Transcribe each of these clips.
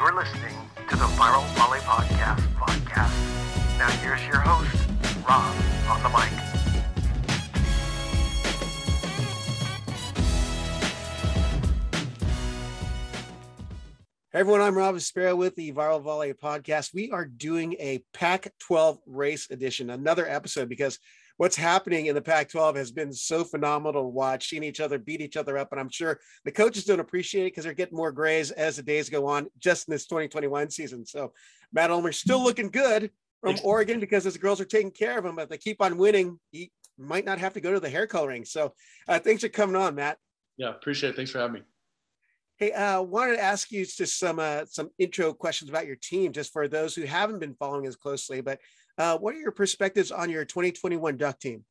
You're listening to the Viral Volley Podcast podcast. Now here's your host, Rob, on the mic. Hey everyone, I'm Rob Sparrow with the Viral Volley podcast. We are doing a Pac 12 race edition, another episode because what's happening in the Pac 12 has been so phenomenal to watch, seeing each other beat each other up. And I'm sure the coaches don't appreciate it because they're getting more grays as the days go on just in this 2021 season. So Matt Ulmer's still looking good from Oregon because his girls are taking care of him, but they keep on winning. He might not have to go to the hair coloring. So uh, thanks for coming on, Matt. Yeah, appreciate it. Thanks for having me. Hey, uh, wanted to ask you just some uh, some intro questions about your team, just for those who haven't been following as closely. But uh, what are your perspectives on your 2021 Duck team?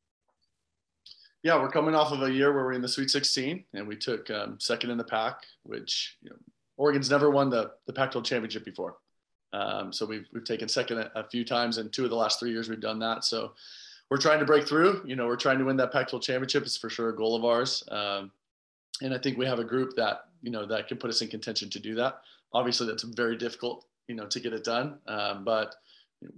Yeah, we're coming off of a year where we're in the Sweet 16 and we took um, second in the Pac, which you know, Oregon's never won the, the Pac-12 championship before. Um, so we've, we've taken second a, a, few times and two of the last three years we've done that. So we're trying to break through, you know, we're trying to win that Pac-12 championship. It's for sure a goal of ours. Um, and I think we have a group that, you know, that can put us in contention to do that. Obviously that's very difficult, you know, to get it done. Um, but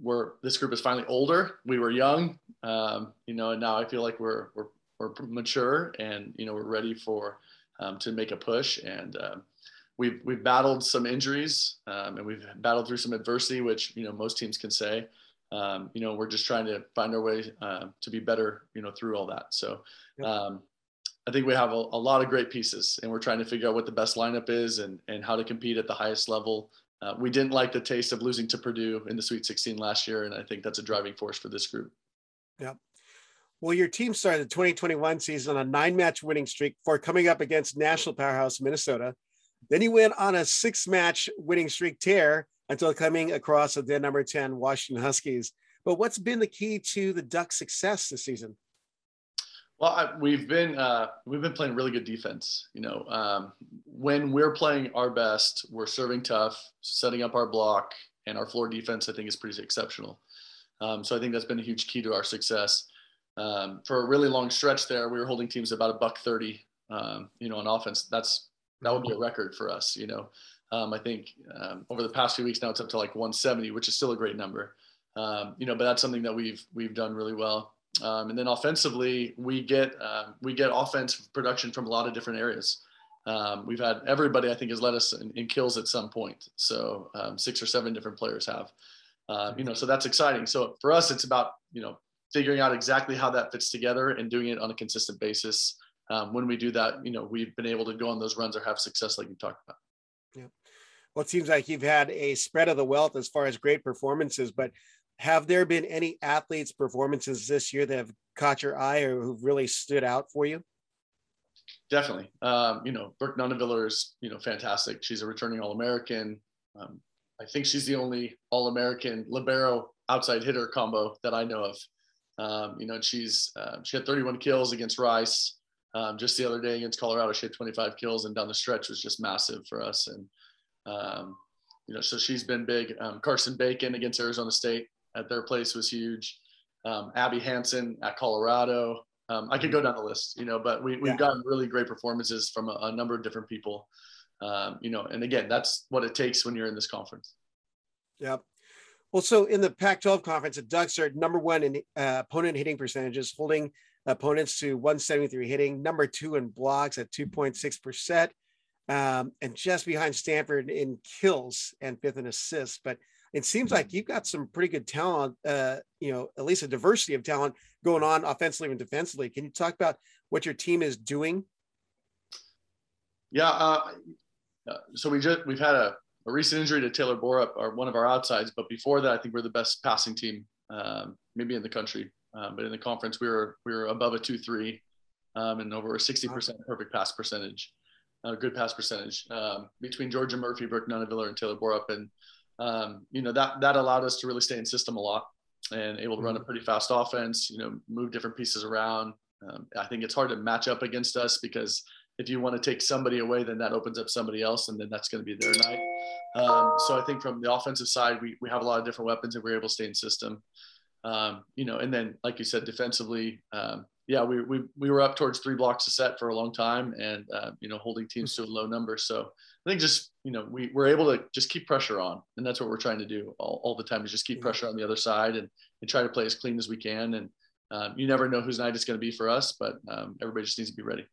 we're this group is finally older. We were young, um, you know, and now I feel like we're we're we're mature and you know we're ready for um, to make a push. And um, we've we've battled some injuries um, and we've battled through some adversity, which you know most teams can say. Um, you know, we're just trying to find our way uh, to be better, you know, through all that. So. Um, I think we have a, a, lot of great pieces, and we're trying to figure out what the best lineup is and, and how to compete at the highest level uh, we didn't like the taste of losing to Purdue in the Sweet 16 last year, and I think that's a driving force for this group. Yeah. Well, your team started the 2021 season on a nine-match winning streak for coming up against national powerhouse Minnesota. Then you went on a six-match winning streak tear until coming across the then number 10 Washington Huskies. But what's been the key to the Ducks' success this season? Well, I, we've been uh, we've been playing really good defense. You know, um, when we're playing our best, we're serving tough, setting up our block, and our floor defense. I think is pretty exceptional. Um, so I think that's been a huge key to our success. Um, for a really long stretch there, we were holding teams about a buck thirty. Um, you know, on offense, that's that would be a record for us. You know, um, I think um, over the past few weeks now it's up to like 170, which is still a great number. you know, but that's something that we've we've done really well. Um, and then offensively, we get we get offense production from a lot of different areas. Um, we've had everybody I think has led us in, in kills at some point. So um, six or seven different players have. Uh, you know, so that's exciting. So for us, it's about you know figuring out exactly how that fits together and doing it on a consistent basis. Um, when we do that, you know, we've been able to go on those runs or have success like you talked about. Yeah. Well, it seems like you've had a spread of the wealth as far as great performances, but have there been any athletes' performances this year that have caught your eye or who've really stood out for you? Definitely. Um, you know, Brooke Nuneviller is, you know, fantastic. She's a returning All American. Um, I think she's the only All American Libero outside hitter combo that I know of. Um, you know, she's uh, she had 31 kills against Rice. Um, just the other day against Colorado, she had 25 kills, and down the stretch was just massive for us. And um, you know, so she's been big. Karson Bacon against Arizona State at their place was huge. Abby Hansen at Colorado. Um, I could go down the list, you know, but we, we've yeah. gotten really great performances from a, a number of different people, um, you know, and again, that's what it takes when you're in this conference. Yeah. Well, so in the Pac 12 conference, the Ducks are number one in uh, opponent hitting percentages, holding opponents to 173 hitting, number two in blocks at 2.6%, um, and just behind Stanford in kills and fifth in assists. But it seems like you've got some pretty good talent, uh, you know, at least a diversity of talent going on offensively and defensively. Can you talk about what your team is doing? Yeah. Uh, so we just, we've had a, a recent injury to Taylor Borup, our, one of our outsides, but before that, I think we're the best passing team, um, maybe in the country. Um, but in the conference, we were, we were above a two, three um, and over a 60% perfect pass percentage, a good pass percentage um, between Georgia Murphy, Brooke Nuneviller, and Taylor Borup. And um, you know that that allowed us to really stay in system a lot and able to run a mm-hmm. pretty fast offense. You know, move different pieces around. Um, I think it's hard to match up against us because if you want to take somebody away, then that opens up somebody else, and then that's going to be their night. Um, so I think from the offensive side, we, we have a lot of different weapons, and we're able to stay in system. Um, you know, and then like you said, defensively, um, yeah, we, we we were up towards three blocks a set for a long time, and uh, you know holding teams to a low number. So I think just you know we we're able to just keep pressure on, and that's what we're trying to do all, all the time is just keep pressure on the other side and and try to play as clean as we can. And um, you never know whose night it's going to be for us, but um, everybody just needs to be ready.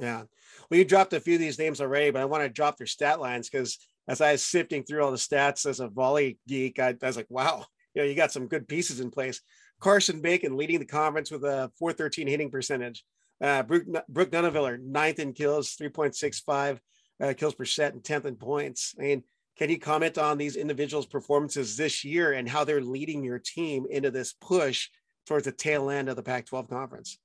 Yeah, well, you dropped a few of these names already, but I want to drop their stat lines because as I was sifting through all the stats as a volley geek, I, I was like, wow, you know, you got some good pieces in place. Karson Bacon leading the conference with a 413 hitting percentage. Uh, Brooke, Brooke Nuneviller, ninth in kills, 3.65 uh, kills per set, and 10th in points. I mean, can you comment on these individuals' performances this year and how they're leading your team into this push towards the tail end of the Pac 12 conference?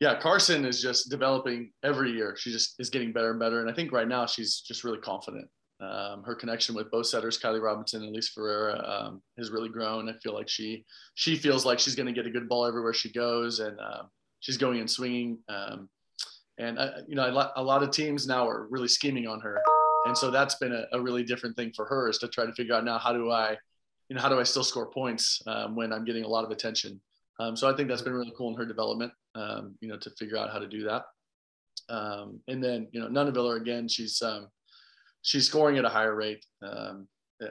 Yeah, Karson is just developing every year. She just is getting better and better. And I think right now she's just really confident. Um, her connection with both setters, Kylie Robinson and Elise Ferreira, um, has really grown. I feel like she she feels like she's going to get a good ball everywhere she goes, and uh, she's going and swinging. Um, and you know, a lot of teams now are really scheming on her, and so that's been a, a, really different thing for her is to try to figure out now how do I, you know, how do I still score points um, when I'm getting a lot of attention. Um, so I think that's been really cool in her development, you know, to figure out how to do that. and then you know, Nuneviller again, she's she's scoring at a higher rate. Um,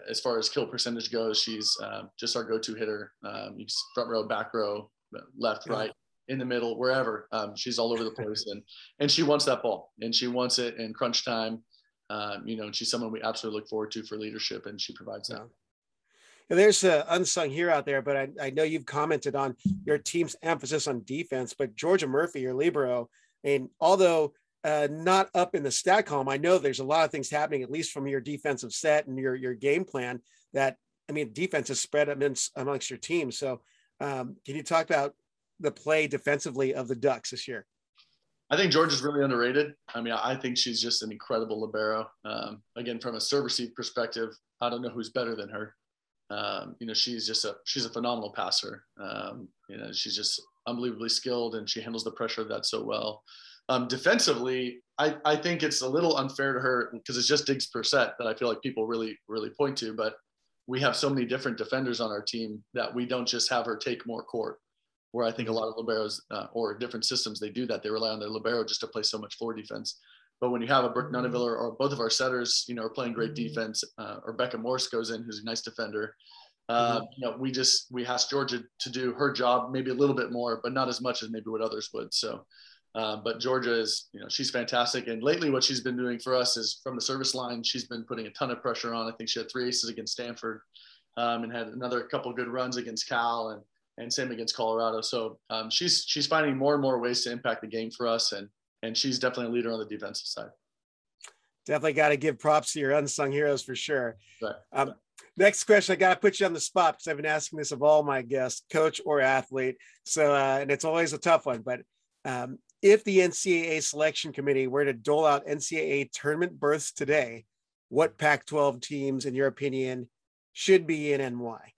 as far as kill percentage goes, she's um, just our go-to hitter. Um, front row, back row, left, yeah. right, in the middle, wherever. Um, she's all over the place, and and she wants that ball, and she wants it in crunch time. Um, you know, and she's someone we absolutely look forward to for leadership, and she provides that. Yeah. there's an unsung hero out there, but I, I know you've commented on your team's emphasis on defense. But Georgia Murphy, your libero, and although uh, not up in the stat column. I know there's a lot of things happening, at least from your defensive set and your your game plan. That I mean, defense is spread amongst amongst your team. So, um, can you talk about the play defensively of the Ducks this year? I think George is really underrated. I mean, I think she's just an incredible libero. Um, again, from a serve receive perspective, I don't know who's better than her. Um, you know, she's just a she's a phenomenal passer. Um, you know, she's just unbelievably skilled, and she handles the pressure of that so well. Um, defensively, I, I think it's a little unfair to her because it's just digs per set that I feel like people really, really point to. But we have so many different defenders on our team that we don't just have her take more court. Where I think a lot of liberos uh, or different systems they do that they rely on their libero just to play so much floor defense. But when you have a Brooke mm-hmm. Nuneviller or both of our setters, you know, are playing great mm-hmm. defense, uh, or Becca Morse goes in, who's a nice defender. Uh, mm-hmm. you know, we just we asked Georgia to do her job maybe a little bit more, but not as much as maybe what others would. So um, but Georgia is, you know, she's fantastic. And lately, what she's been doing for us is from the service line, she's been putting a ton of pressure on. I think she had three aces against Stanford um, and had another couple good runs against Cal and and same against Colorado. So um, she's she's finding more and more ways to impact the game for us, and and she's definitely a leader on the defensive side. Definitely got to give props to your unsung heroes for sure. Right. Um, next question, I got to put you on the spot because I've been asking this of all my guests, coach or athlete. So, uh, and it's always a tough one, but um, if the NCAA selection committee were to dole out NCAA tournament berths today, what Pac 12 teams, in your opinion, should be in and why?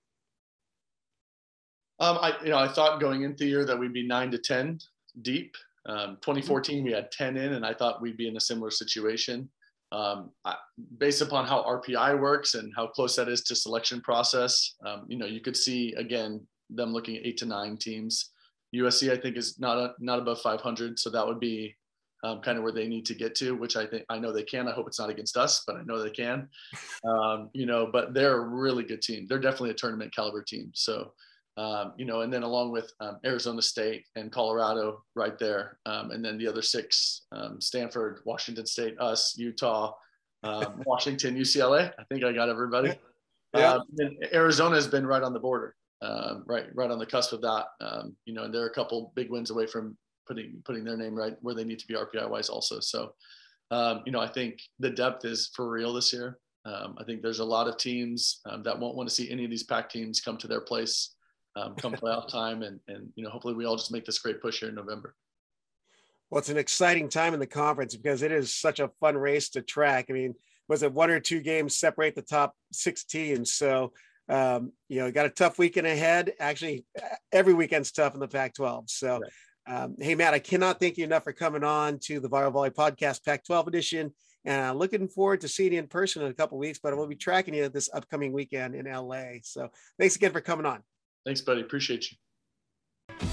Um, I, you know, I thought going into the year that we'd be nine to 10 deep. Um, 2014, we had 10 in, and I thought we'd be in a similar situation. Um, I, based upon how RPI works and how close that is to selection process, um, you know, you could see again them looking at eight to nine teams. USC, I think, is not a, not above 500, so that would be um, kind of where they need to get to, which I think I know they can. I hope it's not against us, but I know they can. Um, you know, but they're a really good team. They're definitely a tournament caliber team. So, um, you know, and then along with um, Arizona State and Colorado right there, um, and then the other six: um, Stanford, Washington State, us, Utah, Washington, UCLA. I think I got everybody. Yeah. Arizona has been right on the border um, right right on the cusp of that. Um, you know, and they're a couple big wins away from putting putting their name right where they need to be RPI wise also. So, um, you know, I think the depth is for real this year. Um, I think there's a lot of teams um, that won't want to see any of these Pac teams come to their place um, come playoff time, and and you know, hopefully we all just make this great push here in November. Well, it's an exciting time in the conference because it is such a fun race to track. I mean, was it one or two games separate the top six teams? So um, you know, got a tough weekend ahead. Actually, every weekend's tough in the Pac 12. So, right. um, hey, Matt, I cannot thank you enough for coming on to the Viral Volley Podcast Pac 12 edition. And uh, looking forward to seeing you in person in a couple weeks, but we'll be tracking you this upcoming weekend in LA. So, thanks again for coming on. Thanks, buddy. Appreciate you.